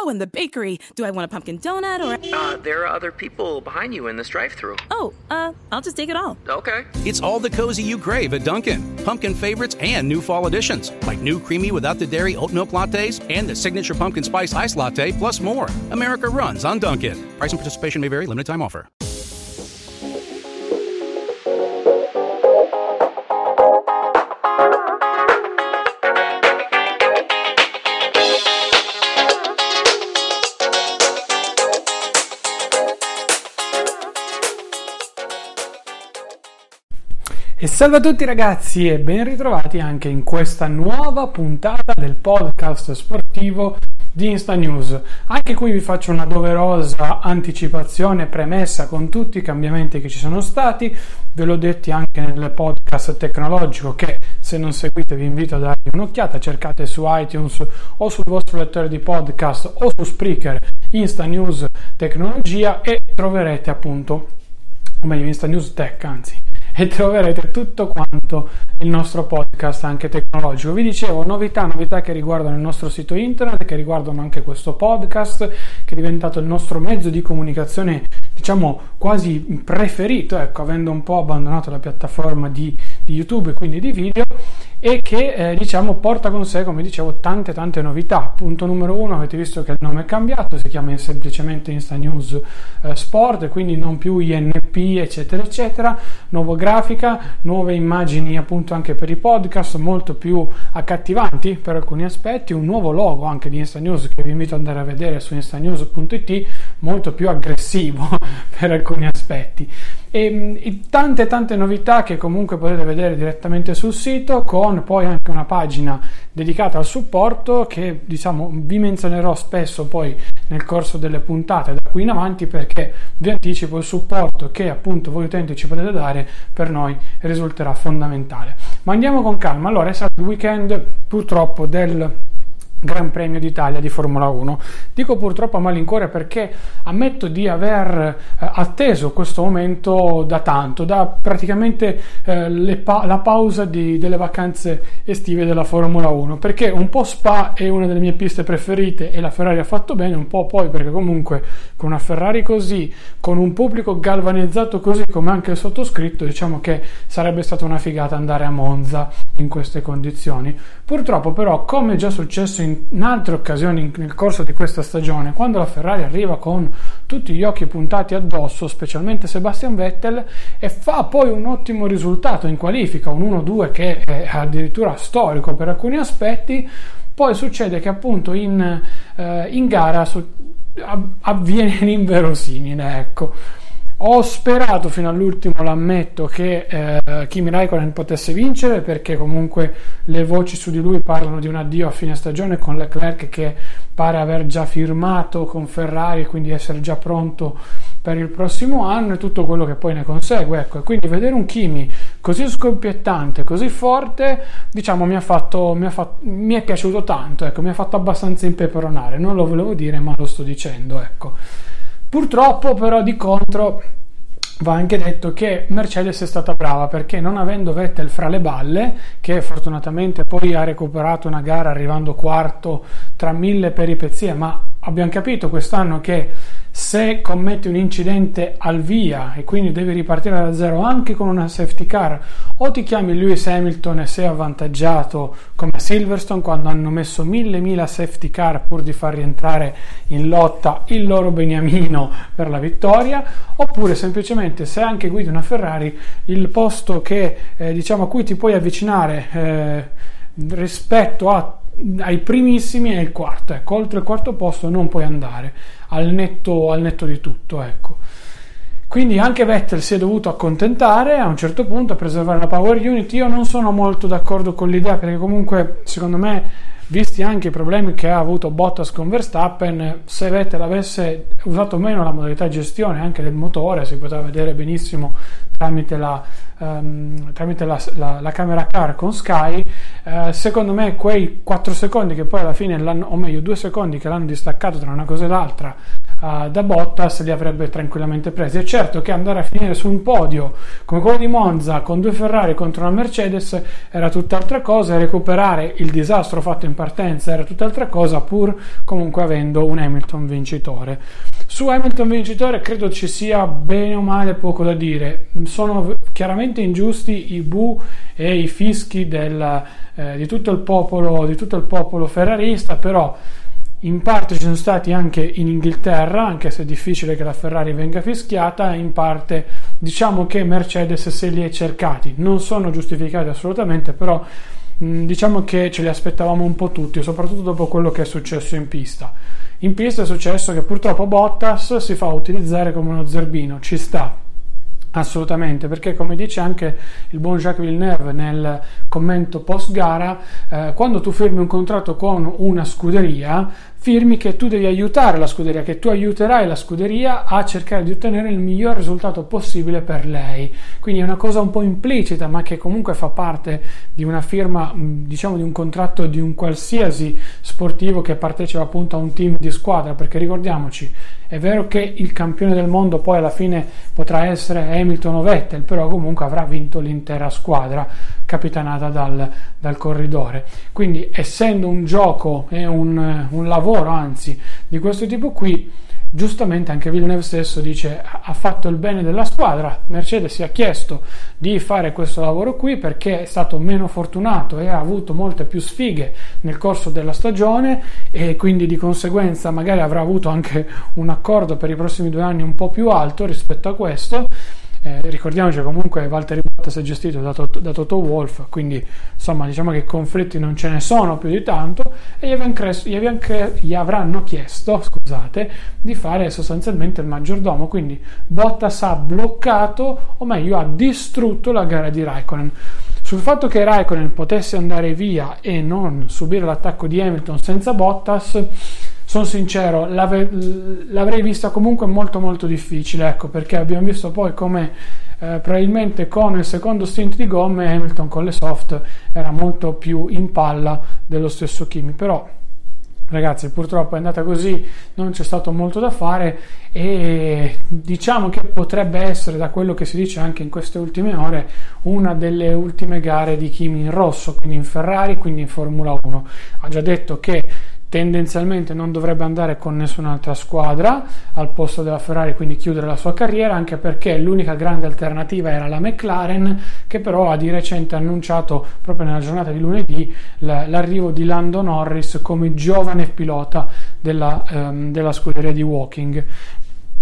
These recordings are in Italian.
Oh, and the bakery. Do I want a pumpkin donut or a... Uh, there are other people behind you in this drive-through. Oh, uh, I'll just take it all. Okay. It's all the cozy you crave at Dunkin'. Pumpkin favorites and new fall additions, like new creamy without the dairy oat milk lattes and the signature pumpkin spice ice latte, plus more. America runs on Dunkin'. Price and participation may vary. Limited time offer. E salve a tutti ragazzi e ben ritrovati anche in questa nuova puntata del podcast sportivo di Insta News. Anche qui vi faccio una doverosa anticipazione premessa con tutti i cambiamenti che ci sono stati. Ve l'ho detto anche nel podcast tecnologico che se non seguite vi invito a dargli un'occhiata, cercate su iTunes o sul vostro lettore di podcast o su Spreaker Insta News Tecnologia e troverete appunto o meglio Insta News Tech anzi e troverete tutto quanto il nostro podcast anche tecnologico. Vi dicevo novità, novità che riguardano il nostro sito internet, che riguardano anche questo podcast, che è diventato il nostro mezzo di comunicazione, diciamo quasi preferito, ecco, avendo un po' abbandonato la piattaforma di, di YouTube e quindi di video e che eh, diciamo porta con sé, come dicevo, tante tante novità. Punto numero uno, avete visto che il nome è cambiato, si chiama semplicemente Insta News eh, Sport, quindi non più INP, eccetera, eccetera. Nuova grafica, nuove immagini appunto anche per i podcast, molto più accattivanti per alcuni aspetti, un nuovo logo anche di Insta News che vi invito ad andare a vedere su instanews.it, molto più aggressivo per alcuni aspetti e, e, tante tante novità che comunque potete vedere direttamente sul sito con poi anche una pagina dedicata al supporto che diciamo vi menzionerò spesso poi nel corso delle puntate da qui in avanti perché vi anticipo il supporto che appunto voi utenti ci potete dare per noi risulterà fondamentale. Ma andiamo con calma. Allora è stato il weekend purtroppo del Gran Premio d'Italia di Formula 1. Dico purtroppo a malincuore perché ammetto di aver eh, atteso questo momento da tanto, da praticamente eh, pa- la pausa di, delle vacanze estive della Formula 1, perché un po' Spa è una delle mie piste preferite e la Ferrari ha fatto bene, un po' poi perché comunque con una Ferrari così, con un pubblico galvanizzato così come anche il sottoscritto, diciamo che sarebbe stata una figata andare a Monza in queste condizioni. Purtroppo però, come già successo in in altre occasioni nel corso di questa stagione, quando la Ferrari arriva con tutti gli occhi puntati addosso, specialmente Sebastian Vettel, e fa poi un ottimo risultato in qualifica, un 1-2 che è addirittura storico per alcuni aspetti, poi succede che appunto in, eh, in gara su, avviene l'inverosimile, ecco. Ho sperato fino all'ultimo, l'ammetto, che eh, Kimi Raikkonen potesse vincere perché comunque le voci su di lui parlano di un addio a fine stagione con Leclerc che pare aver già firmato con Ferrari e quindi essere già pronto per il prossimo anno e tutto quello che poi ne consegue. Ecco, e quindi vedere un Kimi così scoppiettante, così forte, diciamo mi, fatto, mi, fatto, mi è piaciuto tanto, ecco, mi ha fatto abbastanza impeperonare. Non lo volevo dire, ma lo sto dicendo, ecco. Purtroppo però di contro va anche detto che Mercedes è stata brava perché non avendo Vettel fra le balle, che fortunatamente poi ha recuperato una gara arrivando quarto tra mille peripezie, ma abbiamo capito quest'anno che se commetti un incidente al via e quindi devi ripartire da zero anche con una safety car o ti chiami Lewis Hamilton e sei avvantaggiato come a Silverstone quando hanno messo mille mila safety car pur di far rientrare in lotta il loro beniamino per la vittoria oppure semplicemente se anche guidi una Ferrari il posto che eh, diciamo a cui ti puoi avvicinare eh, rispetto a ai primissimi è il quarto, ecco, oltre il quarto posto non puoi andare al netto, al netto di tutto, ecco. Quindi anche Vettel si è dovuto accontentare a un certo punto a preservare la power unit. Io non sono molto d'accordo con l'idea perché comunque secondo me visti anche i problemi che ha avuto Bottas con Verstappen, se Vettel avesse usato meno la modalità gestione anche del motore, si poteva vedere benissimo tramite la, um, tramite la, la, la camera car con Sky, uh, secondo me quei 4 secondi che poi alla fine, o meglio 2 secondi che l'hanno distaccato tra una cosa e l'altra, uh, da Bottas li avrebbe tranquillamente presi. È certo che andare a finire su un podio come quello di Monza con due Ferrari contro una Mercedes era tutt'altra cosa, recuperare il disastro fatto in partenza era tutt'altra cosa, pur comunque avendo un Hamilton vincitore. Su Hamilton vincitore credo ci sia bene o male poco da dire, sono chiaramente ingiusti i bu e i fischi del, eh, di, tutto popolo, di tutto il popolo ferrarista, però in parte ci sono stati anche in Inghilterra, anche se è difficile che la Ferrari venga fischiata, in parte diciamo che Mercedes se li è cercati, non sono giustificati assolutamente, però diciamo che ce li aspettavamo un po' tutti, soprattutto dopo quello che è successo in pista. In pista è successo che purtroppo Bottas si fa utilizzare come uno zerbino, ci sta, Assolutamente, perché come dice anche il buon Jacques Villeneuve nel commento post gara, eh, quando tu firmi un contratto con una scuderia, firmi che tu devi aiutare la scuderia, che tu aiuterai la scuderia a cercare di ottenere il miglior risultato possibile per lei. Quindi è una cosa un po' implicita, ma che comunque fa parte di una firma, diciamo di un contratto di un qualsiasi sportivo che partecipa appunto a un team di squadra, perché ricordiamoci, è vero che il campione del mondo poi alla fine potrà essere Hamilton o Vettel, però comunque avrà vinto l'intera squadra capitanata dal, dal corridore. Quindi essendo un gioco e un, un lavoro anzi di questo tipo qui, giustamente anche Villeneuve stesso dice ha fatto il bene della squadra Mercedes si è chiesto di fare questo lavoro qui perché è stato meno fortunato e ha avuto molte più sfighe nel corso della stagione e quindi di conseguenza magari avrà avuto anche un accordo per i prossimi due anni un po' più alto rispetto a questo eh, ricordiamoci comunque Valtteri Bottas è gestito da, da, Toto Wolf, quindi insomma diciamo che conflitti non ce ne sono più di tanto e gli, cres- gli, cre- gli avranno chiesto scusate, di fare sostanzialmente il maggiordomo, quindi Bottas ha bloccato o meglio ha distrutto la gara di Raikkonen. Sul fatto che Raikkonen potesse andare via e non subire l'attacco di Hamilton senza Bottas sono sincero, l'ave, l'avrei vista comunque molto molto difficile, ecco, perché abbiamo visto poi come eh, probabilmente con il secondo stint di gomme Hamilton con le soft era molto più in palla dello stesso Kimi, però ragazzi purtroppo è andata così non c'è stato molto da fare e diciamo che potrebbe essere da quello che si dice anche in queste ultime ore una delle ultime gare di Kimi in rosso quindi in Ferrari quindi in Formula 1 ha già detto che tendenzialmente non dovrebbe andare con nessun'altra squadra al posto della Ferrari, quindi chiudere la sua carriera, anche perché l'unica grande alternativa era la McLaren, che però ha di recente annunciato proprio nella giornata di lunedì l'arrivo di Lando Norris come giovane pilota della, ehm, della scuderia di Walking.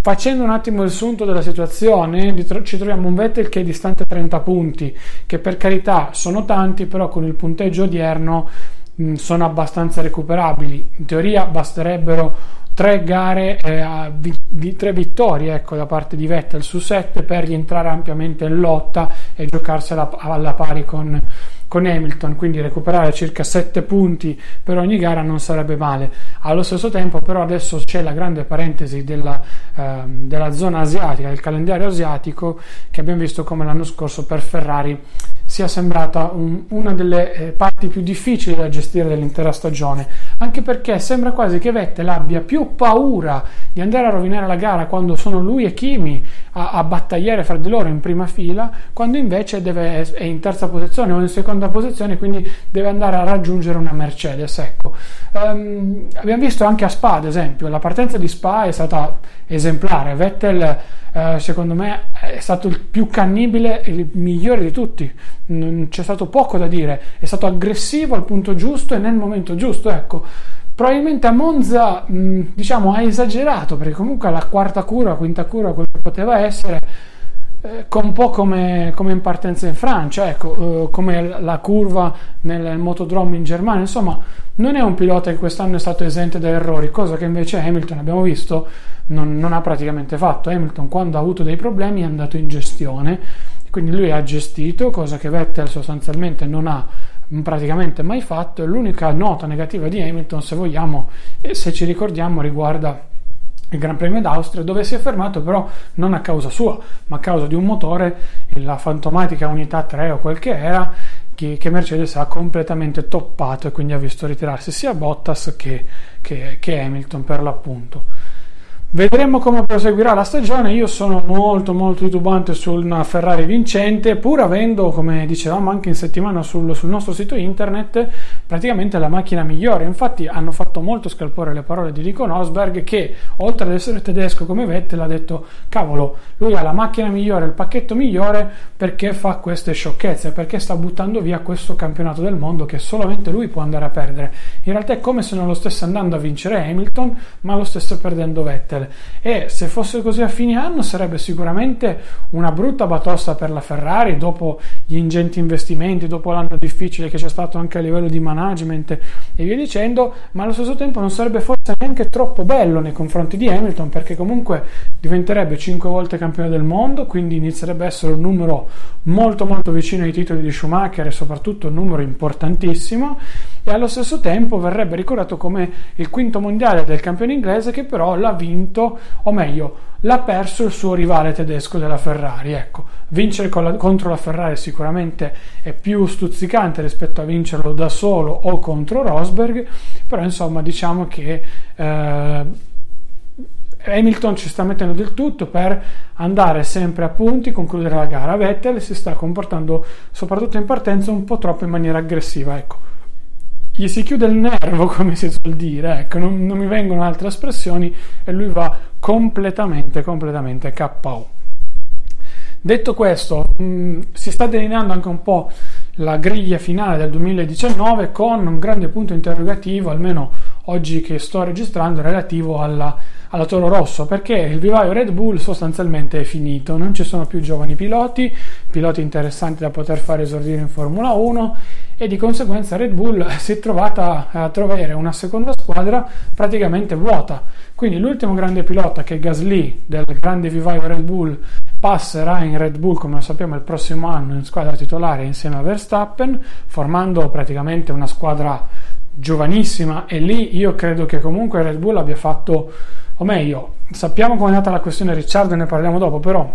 Facendo un attimo il sunto della situazione, ci troviamo un Vettel che è distante 30 punti, che per carità sono tanti, però con il punteggio odierno Mm, sono abbastanza recuperabili. In teoria basterebbero tre gare, eh, vi, tre vittorie ecco, da parte di Vettel su sette per rientrare ampiamente in lotta e giocarsela alla pari con, con Hamilton, quindi recuperare circa 7 punti per ogni gara non sarebbe male. Allo stesso tempo, però, adesso c'è la grande parentesi della, eh, della zona asiatica, del calendario asiatico, che abbiamo visto come l'anno scorso per Ferrari sia sembrata un, una delle eh, parti più difficili da gestire dell'intera stagione, anche perché sembra quasi che Vettel abbia più paura di andare a rovinare la gara quando sono lui e Kimi a, a battagliare fra di loro in prima fila, quando invece deve, è in terza posizione o in seconda posizione, quindi deve andare a raggiungere una Mercedes. Ecco. Um, abbiamo visto anche a Spa, ad esempio, la partenza di Spa è stata esemplare. Vettel, uh, secondo me, è stato il più cannibile e il migliore di tutti. C'è stato poco da dire, è stato aggressivo al punto giusto e nel momento giusto. Ecco Probabilmente a Monza, mh, diciamo, ha esagerato perché comunque la quarta curva, la quinta curva, quello che poteva essere, eh, un po' come, come, in partenza in Francia, ecco, eh, come la curva nel, nel motodrome in Germania, insomma, non è un pilota che quest'anno è stato esente da errori, cosa che invece Hamilton, abbiamo visto, non, non ha praticamente fatto. Hamilton quando ha avuto dei problemi è andato in gestione, quindi lui ha gestito, cosa che Vettel sostanzialmente non ha praticamente mai fatto l'unica nota negativa di Hamilton se vogliamo e se ci ricordiamo riguarda il Gran Premio d'Austria dove si è fermato però non a causa sua ma a causa di un motore la fantomatica unità 3 o quel che era che, che Mercedes ha completamente toppato e quindi ha visto ritirarsi sia Bottas che, che, che Hamilton per l'appunto Vedremo come proseguirà la stagione. Io sono molto molto titubante su una Ferrari vincente, pur avendo, come dicevamo anche in settimana sul, sul, nostro sito internet, praticamente la macchina migliore. Infatti hanno fatto molto scalpore le parole di Nico Rosberg che, oltre ad essere tedesco come Vettel, ha detto cavolo, lui ha la macchina migliore, il pacchetto migliore perché fa queste sciocchezze, perché sta buttando via questo campionato del mondo che solamente lui può andare a perdere. In realtà è come se non lo stesse andando a vincere Hamilton, ma lo stesse perdendo Vettel e se fosse così a fine anno sarebbe sicuramente una brutta batosta per la Ferrari dopo gli ingenti investimenti, dopo l'anno difficile che c'è stato anche a livello di management e via dicendo, ma allo stesso tempo non sarebbe forse neanche troppo bello nei confronti di Hamilton perché comunque diventerebbe 5 volte campione del mondo, quindi inizierebbe a essere un numero molto molto vicino ai titoli di Schumacher e soprattutto un numero importantissimo e allo stesso tempo verrebbe ricordato come il quinto mondiale del campione inglese che però l'ha vinto, o meglio, l'ha perso il suo rivale tedesco della Ferrari. Ecco, vincere la, contro la Ferrari sicuramente è più stuzzicante rispetto a vincerlo da solo o contro Rosberg, però insomma diciamo che eh, Hamilton ci sta mettendo del tutto per andare sempre a punti, concludere la gara. Vettel si sta comportando soprattutto in partenza un po' troppo in maniera aggressiva, ecco gli si chiude il nervo, come si suol dire, ecco, non, non mi vengono altre espressioni e lui va completamente, completamente KO. Detto questo, mh, mm, si sta delineando anche un po' la griglia finale del 2019 con un grande punto interrogativo, almeno oggi che sto registrando, relativo alla, alla Toro Rosso, perché il vivaio Red Bull sostanzialmente è finito, non ci sono più giovani piloti, piloti interessanti da poter fare esordire in Formula 1 e di conseguenza Red Bull si è trovata a trovare una seconda squadra praticamente vuota. Quindi l'ultimo grande pilota che Gasly del grande vivaio Red Bull passerà in Red Bull come lo sappiamo il prossimo anno in squadra titolare insieme a Verstappen, formando praticamente una squadra giovanissima e lì io credo che comunque Red Bull abbia fatto, o meglio, sappiamo come è andata la questione Ricciardo e ne parliamo dopo, però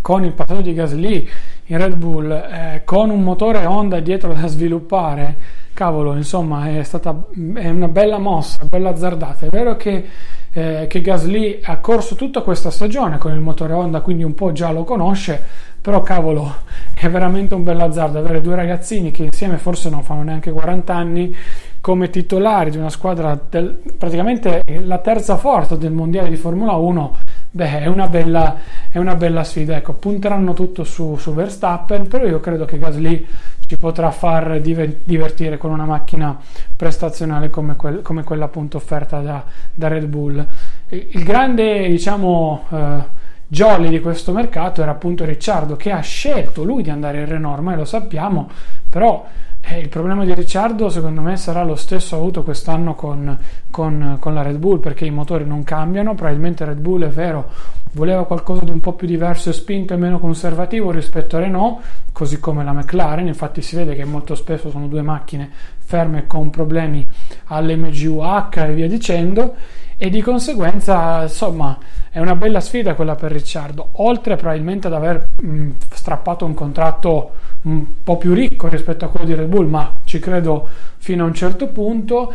con il passaggio di Gasly in Red Bull eh, con un motore Honda dietro da sviluppare, cavolo, insomma, è stata è una bella mossa, bella azzardata. È vero che, eh, che Gasly ha corso tutta questa stagione con il motore Honda, quindi un po' già lo conosce, però cavolo, è veramente un bel azzardo avere due ragazzini che insieme forse non fanno neanche 40 anni come titolari di una squadra del, praticamente la terza forza del mondiale di Formula 1 beh, è una bella, è una bella sfida. Ecco, punteranno tutto su, su, Verstappen, però io credo che Gasly ci potrà far divertire con una macchina prestazionale come, quel, come quella appunto offerta da, da, Red Bull. Il grande, diciamo, eh, jolly di questo mercato era appunto Ricciardo che ha scelto lui di andare in Renault, ormai lo sappiamo, però eh, il problema di Ricciardo secondo me sarà lo stesso avuto quest'anno con, con, con, la Red Bull perché i motori non cambiano, probabilmente Red Bull è vero voleva qualcosa di un po' più diverso e spinto e meno conservativo rispetto a Renault, così come la McLaren, infatti si vede che molto spesso sono due macchine ferme con problemi all'MGUH e via dicendo e di conseguenza insomma è una bella sfida quella per Ricciardo, oltre probabilmente ad aver mh, strappato un contratto un po' più ricco rispetto a quello di Red Bull, ma ci credo fino a un certo punto.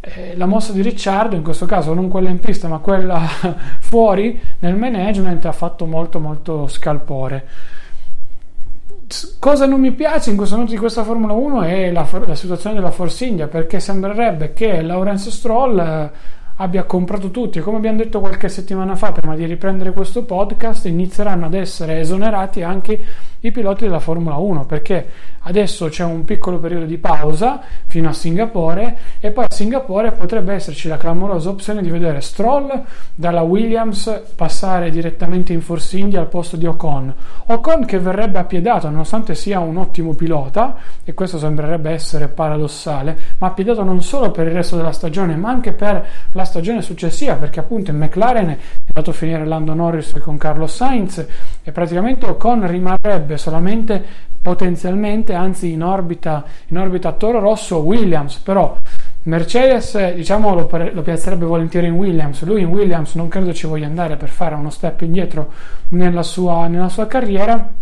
Eh, la mossa di Ricciardo, in questo caso non quella in pista, ma quella fuori nel management, ha fatto molto molto scalpore. Cosa non mi piace in questo momento di questa Formula 1 è la, la situazione della Force India, perché sembrerebbe che Lawrence Stroll abbia comprato tutti. E come abbiamo detto qualche settimana fa prima di riprendere questo podcast inizieranno ad essere esonerati anche i piloti della Formula 1 perché adesso c'è un piccolo periodo di pausa fino a Singapore e poi a Singapore potrebbe esserci la clamorosa opzione di vedere Stroll dalla Williams passare direttamente in Force India al posto di Ocon. Ocon che verrebbe appiedato nonostante sia un ottimo pilota e questo sembrerebbe essere paradossale ma appiedato non solo per il resto della stagione ma anche per la stagione successiva perché appunto in McLaren è andato a finire Lando Norris con Carlos Sainz e praticamente Ocon rimarrebbe solamente potenzialmente, anzi in orbita, in orbita Toro Rosso Williams, però Mercedes diciamo lo, lo, piazzerebbe volentieri in Williams, lui in Williams non credo ci voglia andare per fare uno step indietro nella sua, nella sua carriera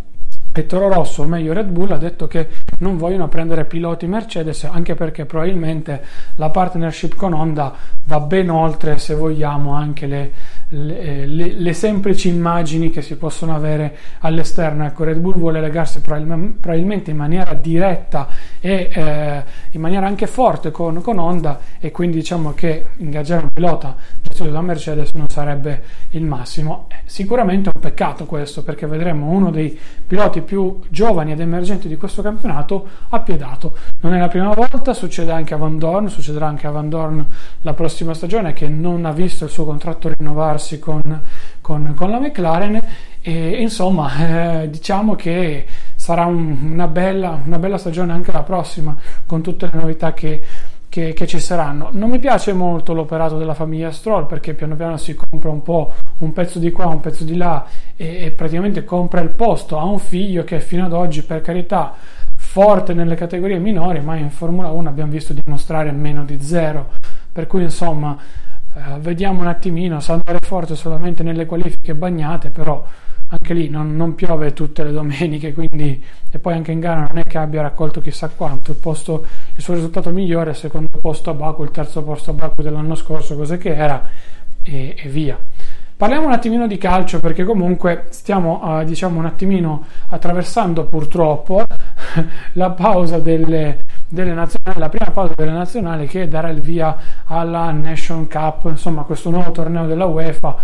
e Toro Rosso, o meglio Red Bull, ha detto che non vogliono prendere piloti Mercedes anche perché probabilmente la partnership con Honda va ben oltre, se vogliamo, anche le, le, eh, le, le, semplici immagini che si possono avere all'esterno. Ecco, Red Bull vuole legarsi probabilmente in maniera diretta e eh, in maniera anche forte con, con, Honda e quindi diciamo che ingaggiare un pilota gestito da Mercedes non sarebbe il massimo. Eh, sicuramente è un peccato questo perché vedremo uno dei piloti più giovani ed emergenti di questo campionato appiedato. Non è la prima volta, succede anche a Van Dorn, succederà anche a Van Dorn la prossima stagione che non ha visto il suo contratto rinnovarsi con, con, con la McLaren e insomma eh, diciamo che sarà un, una, bella, una, bella, stagione anche la prossima con tutte le novità che, che, che, ci saranno. Non mi piace molto l'operato della famiglia Stroll perché piano piano si compra un po' un pezzo di qua, un pezzo di là e, e praticamente compra il posto a un figlio che fino ad oggi per carità forte nelle categorie minori ma in Formula 1 abbiamo visto dimostrare meno di zero per cui insomma eh, vediamo un attimino sa andare forte solamente nelle qualifiche bagnate però anche lì non, non, piove tutte le domeniche, quindi e poi anche in gara non è che abbia raccolto chissà quanto. Il, posto, il suo risultato migliore è il secondo posto a Baku, il terzo posto a Baku dell'anno scorso, cos'è che era, e, e via. Parliamo un attimino di calcio perché comunque stiamo eh, diciamo un attimino attraversando purtroppo la pausa delle, delle nazionali, la prima pausa delle nazionali che darà il via alla Nation Cup, insomma questo nuovo torneo della UEFA.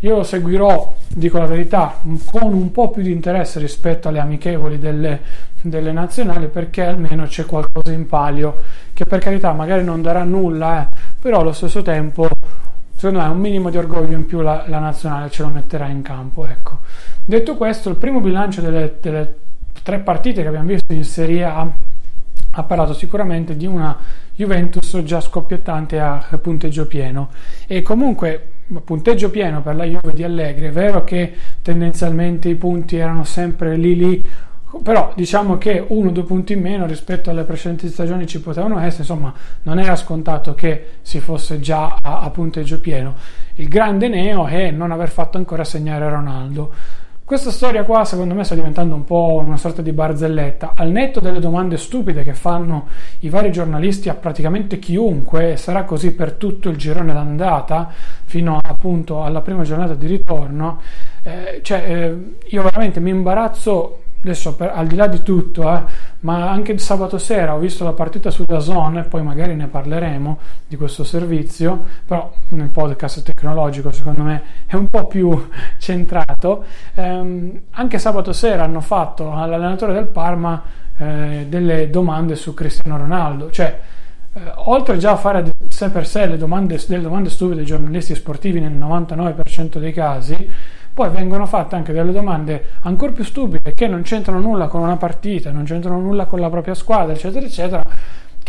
Io lo seguirò, dico la verità, con un po' più di interesse rispetto alle amichevoli delle, delle nazionali perché almeno c'è qualcosa in palio che per carità magari non darà nulla, eh, però allo stesso tempo secondo me un minimo di orgoglio in più la, la nazionale ce lo metterà in campo. Ecco. Detto questo, il primo bilancio delle, delle tre partite che abbiamo visto in Serie A ha parlato sicuramente di una Juventus già scoppiettante a punteggio pieno e comunque punteggio pieno per la Juve di Allegri. È vero che tendenzialmente i punti erano sempre lì lì, però diciamo che uno o due punti in meno rispetto alle precedenti stagioni ci potevano essere, insomma non era scontato che si fosse già a, a punteggio pieno. Il grande neo è non aver fatto ancora segnare Ronaldo. Questa storia qua secondo me sta diventando un po' una sorta di barzelletta. Al netto delle domande stupide che fanno i vari giornalisti a praticamente chiunque, sarà così per tutto il girone d'andata, fino appunto alla prima giornata di ritorno, eh, cioè eh, io veramente mi imbarazzo adesso per, al di là di tutto, eh, ma anche il sabato sera ho visto la partita su Dazon e poi magari ne parleremo di questo servizio, però nel podcast tecnologico secondo me è un po' più centrato. Eh, anche sabato sera hanno fatto all'allenatore del Parma eh, delle domande su Cristiano Ronaldo, cioè eh, oltre già a fare sé per sé le domande, delle domande stupide ai giornalisti sportivi nel 99% dei casi, poi vengono fatte anche delle domande ancora più stupide che non c'entrano nulla con una partita, non c'entrano nulla con la propria squadra, eccetera, eccetera,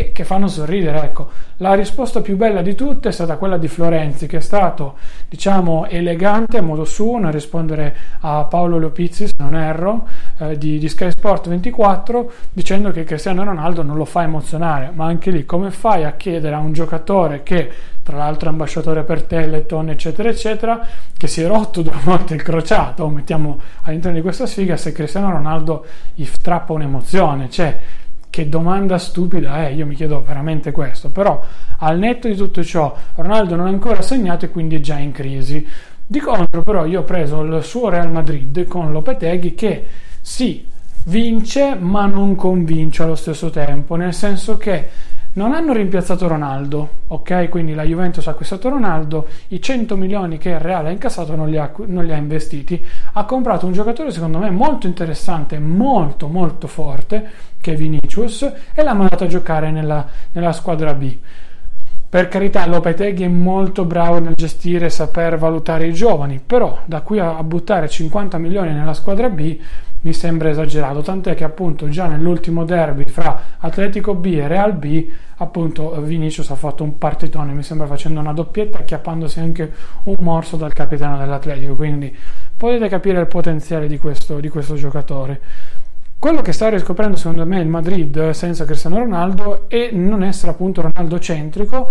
che, che, fanno sorridere. Ecco. La risposta più bella di tutte è stata quella di Florenzi, che è stato, diciamo, elegante a modo suo nel rispondere a Paolo Leopizzi, se non erro, eh, di, di, Sky Sport 24, dicendo che Cristiano Ronaldo non lo fa emozionare. Ma anche lì, come fai a chiedere a un giocatore che, tra l'altro, ambasciatore per Teleton, eccetera, eccetera, che si è rotto due volte il crociato, mettiamo all'interno di questa sfiga, se Cristiano Ronaldo gli strappa un'emozione, cioè che domanda stupida è, io mi chiedo veramente questo, però al netto di tutto ciò Ronaldo non ha ancora segnato e quindi è già in crisi. Di contro però io ho preso il suo Real Madrid con Lopeteghi che sì, vince ma non convince allo stesso tempo, nel senso che non hanno rimpiazzato Ronaldo, ok? Quindi la Juventus ha acquistato Ronaldo, i 100 milioni che il Reale ha incassato non li ha, non li ha investiti, ha comprato un giocatore secondo me molto interessante, molto molto forte, che è Vinicius, e l'ha mandato a giocare nella, nella squadra B. Per carità, Lopeteghi è molto bravo nel gestire e saper valutare i giovani, però da qui a buttare 50 milioni nella squadra B mi sembra esagerato, tant'è che appunto già nell'ultimo derby fra Atletico B e Real B, appunto Vinicius ha fatto un partitone, mi sembra facendo una doppietta, acchiappandosi anche un morso dal capitano dell'Atletico, quindi potete capire il potenziale di questo, di questo giocatore. Quello che sta riscoprendo secondo me il Madrid senza Cristiano Ronaldo è non essere appunto Ronaldo centrico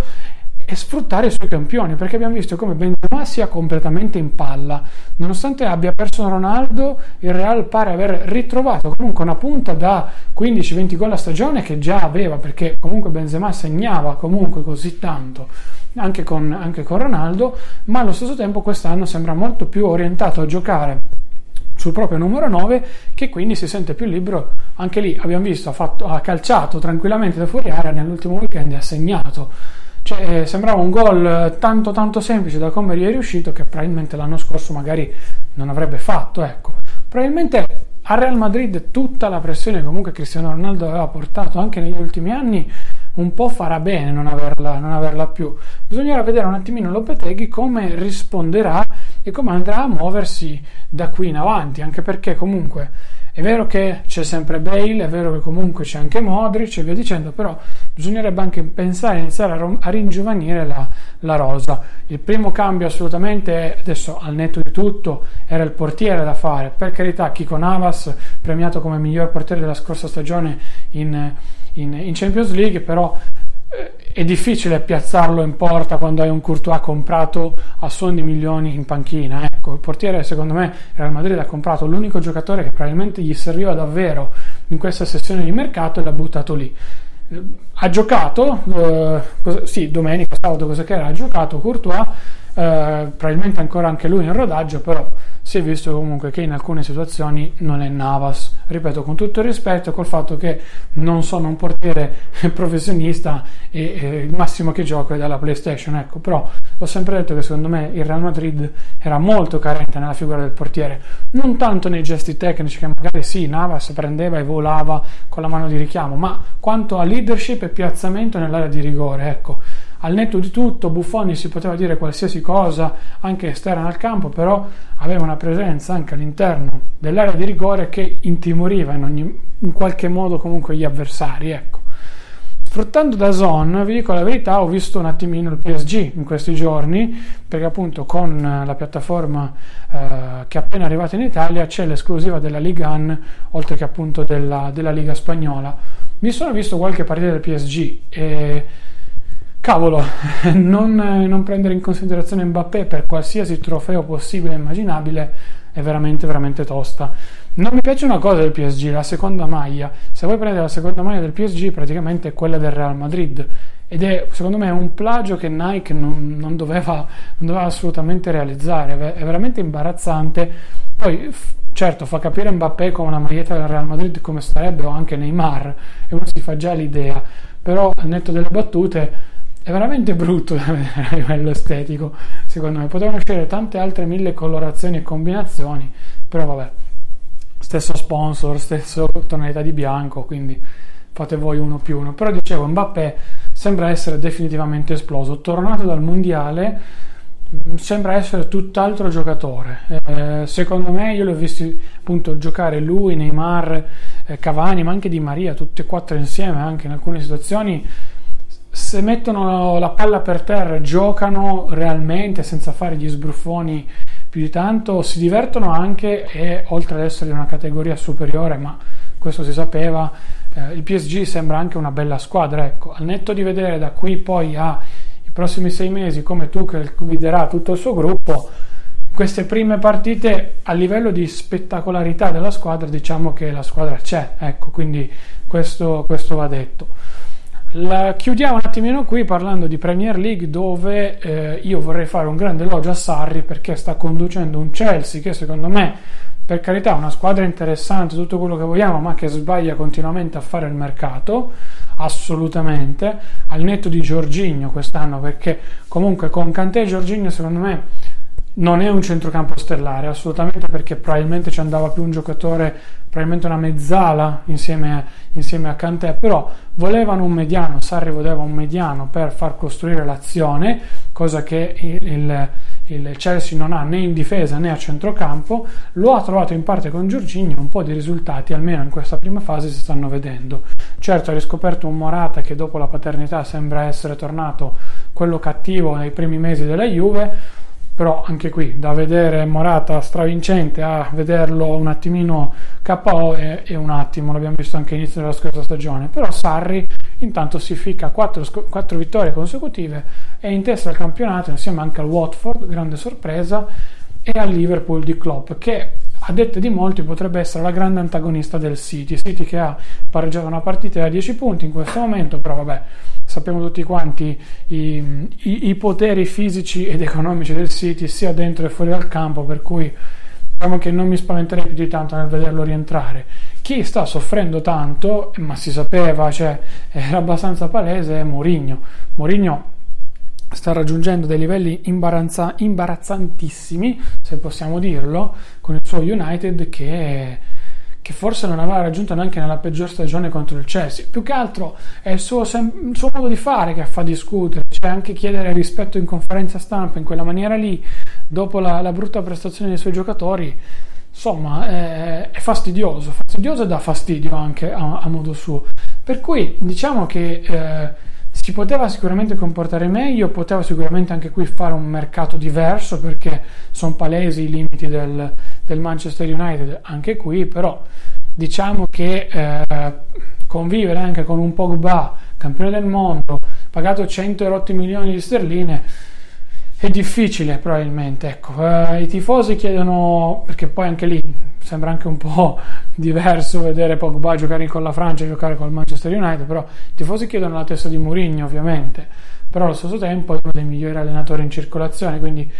e sfruttare i suoi campioni, perché abbiamo visto come Benzema sia completamente in palla. Nonostante abbia perso Ronaldo, il Real pare aver ritrovato comunque una punta da 15-20 gol a stagione che già aveva, perché comunque Benzema segnava comunque così tanto anche con, anche con Ronaldo, ma allo stesso tempo quest'anno sembra molto più orientato a giocare sul proprio numero 9 che quindi si sente più libero anche lì abbiamo visto ha, fatto, ha calciato tranquillamente da fuori area nell'ultimo weekend e ha segnato cioè, eh, sembrava un gol tanto tanto semplice da come gli è riuscito che probabilmente l'anno scorso magari non avrebbe fatto ecco probabilmente a Real Madrid tutta la pressione comunque Cristiano Ronaldo aveva portato anche negli ultimi anni un po' farà bene non averla, non averla più. Bisognerà vedere un attimino Lopeteghi come risponderà e come andrà a muoversi da qui in avanti, anche perché comunque è vero che c'è sempre Bale, è vero che comunque c'è anche Modric e via dicendo, però bisognerebbe anche pensare a iniziare a, rom- a ringiovanire la, la, rosa. Il primo cambio assolutamente, adesso al netto di tutto, era il portiere da fare. Per carità, Kiko Navas, premiato come miglior portiere della scorsa stagione in, in, in Champions League, però eh, è difficile piazzarlo in porta quando hai un Courtois comprato a suon di milioni in panchina. Ecco, il portiere, secondo me, Real Madrid ha comprato l'unico giocatore che probabilmente gli serviva davvero in questa sessione di mercato e l'ha buttato lì. Ha giocato, eh, sì, domenica, sabato, cosa che era, ha giocato Courtois eh, probabilmente ancora anche lui in rodaggio, però si è visto comunque che in alcune situazioni non è Navas. Ripeto, con tutto il rispetto, col fatto che non sono un portiere professionista e eh, il massimo che gioco è dalla PlayStation, ecco, però ho sempre detto che secondo me il Real Madrid era molto carente nella figura del portiere, non tanto nei gesti tecnici che magari sì, Navas prendeva e volava con la mano di richiamo, ma quanto a leadership e piazzamento nell'area di rigore, ecco al netto di tutto Buffoni si poteva dire qualsiasi cosa anche esterna al campo, però aveva una presenza anche all'interno dell'area di rigore che intimoriva in, ogni, in qualche modo comunque gli avversari. Ecco. Sfruttando da Zone, vi dico la verità, ho visto un attimino il PSG in questi giorni, perché appunto con la piattaforma eh, che è appena arrivata in Italia c'è l'esclusiva della Liga 1, oltre che appunto della, della Liga Spagnola. Mi sono visto qualche partita del PSG e Cavolo, non, non, prendere in considerazione Mbappé per qualsiasi trofeo possibile e immaginabile è veramente, veramente tosta. Non mi piace una cosa del PSG, la seconda maglia. Se vuoi prendere la seconda maglia del PSG, praticamente è quella del Real Madrid. Ed è secondo me un plagio che Nike non, non, doveva, non doveva, assolutamente realizzare. È veramente imbarazzante. Poi, certo, fa capire Mbappé con una maglietta del Real Madrid come starebbe, o anche Neymar, e uno si fa già l'idea. Però, al netto delle battute è veramente brutto a livello estetico secondo me. Potevano scegliere tante altre mille colorazioni e combinazioni però vabbè. Stesso sponsor stesso tonalità di bianco quindi fate voi uno più uno. Però dicevo Mbappé sembra essere definitivamente esploso. Tornato dal mondiale mm, sembra essere tutt'altro giocatore. Eh, secondo me io l'ho visto appunto giocare lui, Neymar, eh, Cavani ma anche Di Maria tutti e quattro insieme anche in alcune situazioni se mettono la palla per terra giocano realmente senza fare gli sbruffoni più di tanto, si divertono anche e oltre ad essere una categoria superiore, ma questo si sapeva, eh, il PSG sembra anche una bella squadra. Ecco, al netto di vedere da qui poi ai prossimi sei mesi come Tuchel guiderà tutto il suo gruppo, queste prime partite a livello di spettacolarità della squadra diciamo che la squadra c'è, ecco, quindi questo, questo va detto. La chiudiamo un attimino qui parlando di Premier League dove eh, io vorrei fare un grande elogio a Sarri perché sta conducendo un Chelsea che secondo me per carità è una squadra interessante, tutto quello che vogliamo, ma che sbaglia continuamente a fare il mercato, assolutamente, al netto di Giorginio quest'anno perché comunque con Cantè e Giorginio secondo me non è un centrocampo stellare, assolutamente perché probabilmente ci andava più un giocatore, probabilmente una mezzala insieme a, insieme a Cantè, però volevano un mediano, Sarri voleva un mediano per far costruire l'azione, cosa che il, il Chelsea non ha né in difesa né a centrocampo, lo ha trovato in parte con Giorgini, un po' di risultati almeno in questa prima fase si stanno vedendo. Certo ha riscoperto un Morata che dopo la paternità sembra essere tornato quello cattivo nei primi mesi della Juve, però anche qui da vedere Morata stravincente a vederlo un attimino KO è, è un attimo, l'abbiamo visto anche all'inizio della scorsa stagione, però Sarri intanto si ficca 4, 4 vittorie consecutive e in testa al campionato insieme anche al Watford, grande sorpresa, e al Liverpool di Klopp che a dette di molti potrebbe essere la grande antagonista del City, City che ha pareggiato una partita da 10 punti in questo momento, però vabbè sappiamo tutti quanti i, i, i, poteri fisici ed economici del City sia dentro e fuori dal campo, per cui diciamo che non mi spaventerei più di tanto nel vederlo rientrare. Chi sta soffrendo tanto, ma si sapeva, cioè era abbastanza palese, è Mourinho. Mourinho sta raggiungendo dei livelli imbarazza- imbarazzantissimi, se possiamo dirlo, con il suo United che che forse non aveva raggiunto neanche nella peggior stagione contro il Chelsea. Più che altro è il suo, il suo modo di fare che fa discutere, cioè anche chiedere rispetto in conferenza stampa in quella maniera lì, dopo la, la brutta prestazione dei suoi giocatori. Insomma, è, è fastidioso, fastidioso e dà fastidio anche a, a modo suo. Per cui diciamo che eh, si poteva sicuramente comportare meglio, poteva sicuramente anche qui fare un mercato diverso perché sono palesi i limiti del, del Manchester United anche qui, però diciamo che eh, convivere anche con un Pogba, campione del mondo, pagato 100 erotti milioni di sterline, è difficile probabilmente. Ecco. Eh, I tifosi chiedono, perché poi anche lì sembra anche un po' diverso vedere Pogba giocare con la Francia e giocare con il Manchester United, però i tifosi chiedono la testa di Mourinho ovviamente, però allo stesso tempo è uno dei migliori allenatori in circolazione, quindi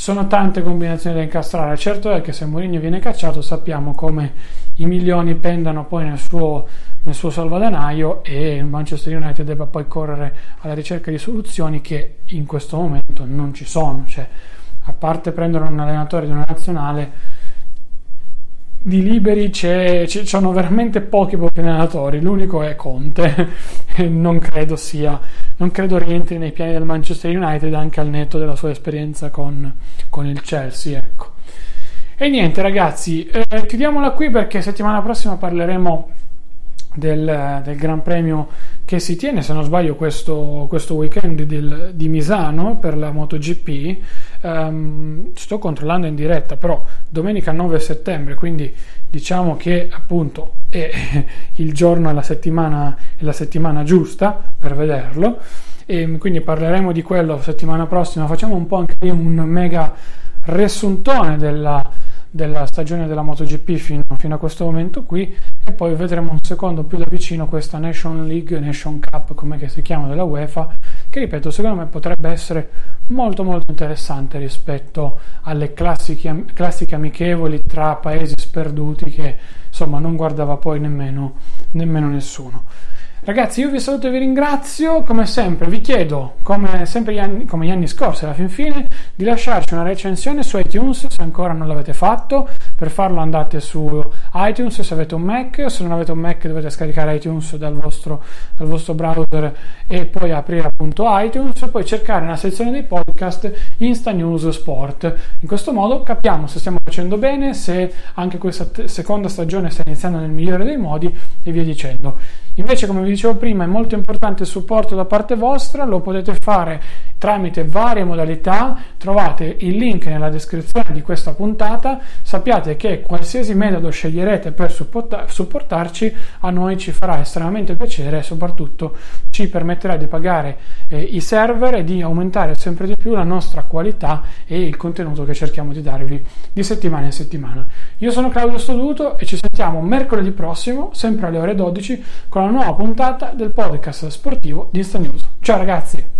sono tante combinazioni da incastrare. Certo è che se Mourinho viene cacciato sappiamo come i milioni pendano poi nel suo, nel suo salvadanaio e il Manchester United debba poi correre alla ricerca di soluzioni che in questo momento non ci sono. Cioè, a parte prendere un allenatore di una nazionale, di liberi c'è, ci sono veramente pochi pochi allenatori. L'unico è Conte, non credo sia non credo rientri nei piani del Manchester United anche al netto della sua esperienza con, con il Chelsea. Ecco. E niente ragazzi, eh, chiudiamola qui perché settimana prossima parleremo del, del, Gran Premio che si tiene, se non sbaglio, questo, questo weekend del, di Misano per la MotoGP. Um, sto controllando in diretta, però domenica 9 settembre, quindi diciamo che appunto è il giorno e la settimana, è la settimana giusta per vederlo. E quindi parleremo di quello settimana prossima. Facciamo un po' anche un mega riassuntone della della stagione della MotoGP fino, fino, a questo momento qui e poi vedremo un secondo più da vicino questa Nation League, Nation Cup come si chiama della UEFA che ripeto secondo me potrebbe essere molto molto interessante rispetto alle classiche, classiche amichevoli tra paesi sperduti che insomma non guardava poi nemmeno, nemmeno nessuno Ragazzi, io vi saluto e vi ringrazio. Come sempre, vi chiedo, come sempre gli anni, come gli anni scorsi, alla fin fine, di lasciarci una recensione su iTunes se ancora non l'avete fatto. Per farlo andate su iTunes se avete un Mac, se non avete un Mac dovete scaricare iTunes dal vostro, dal vostro browser e poi aprire appunto iTunes e poi cercare nella sezione dei podcast Insta News Sport. In questo modo capiamo se stiamo facendo bene, se anche questa t- seconda stagione sta iniziando nel migliore dei modi e via dicendo. Invece, come vi dicevo prima, è molto importante il supporto da parte vostra, lo potete fare tramite varie modalità, trovate il link nella descrizione di questa puntata, sappiate che qualsiasi metodo sceglierete per supportarci a noi ci farà estremamente piacere e soprattutto ci permetterà di pagare eh, i server e di aumentare sempre di più la nostra qualità e il contenuto che cerchiamo di darvi di settimana in settimana. Io sono Claudio Stoduto e ci sentiamo mercoledì prossimo, sempre alle ore 12, con la nuova puntata del podcast sportivo di Insta News. Ciao ragazzi!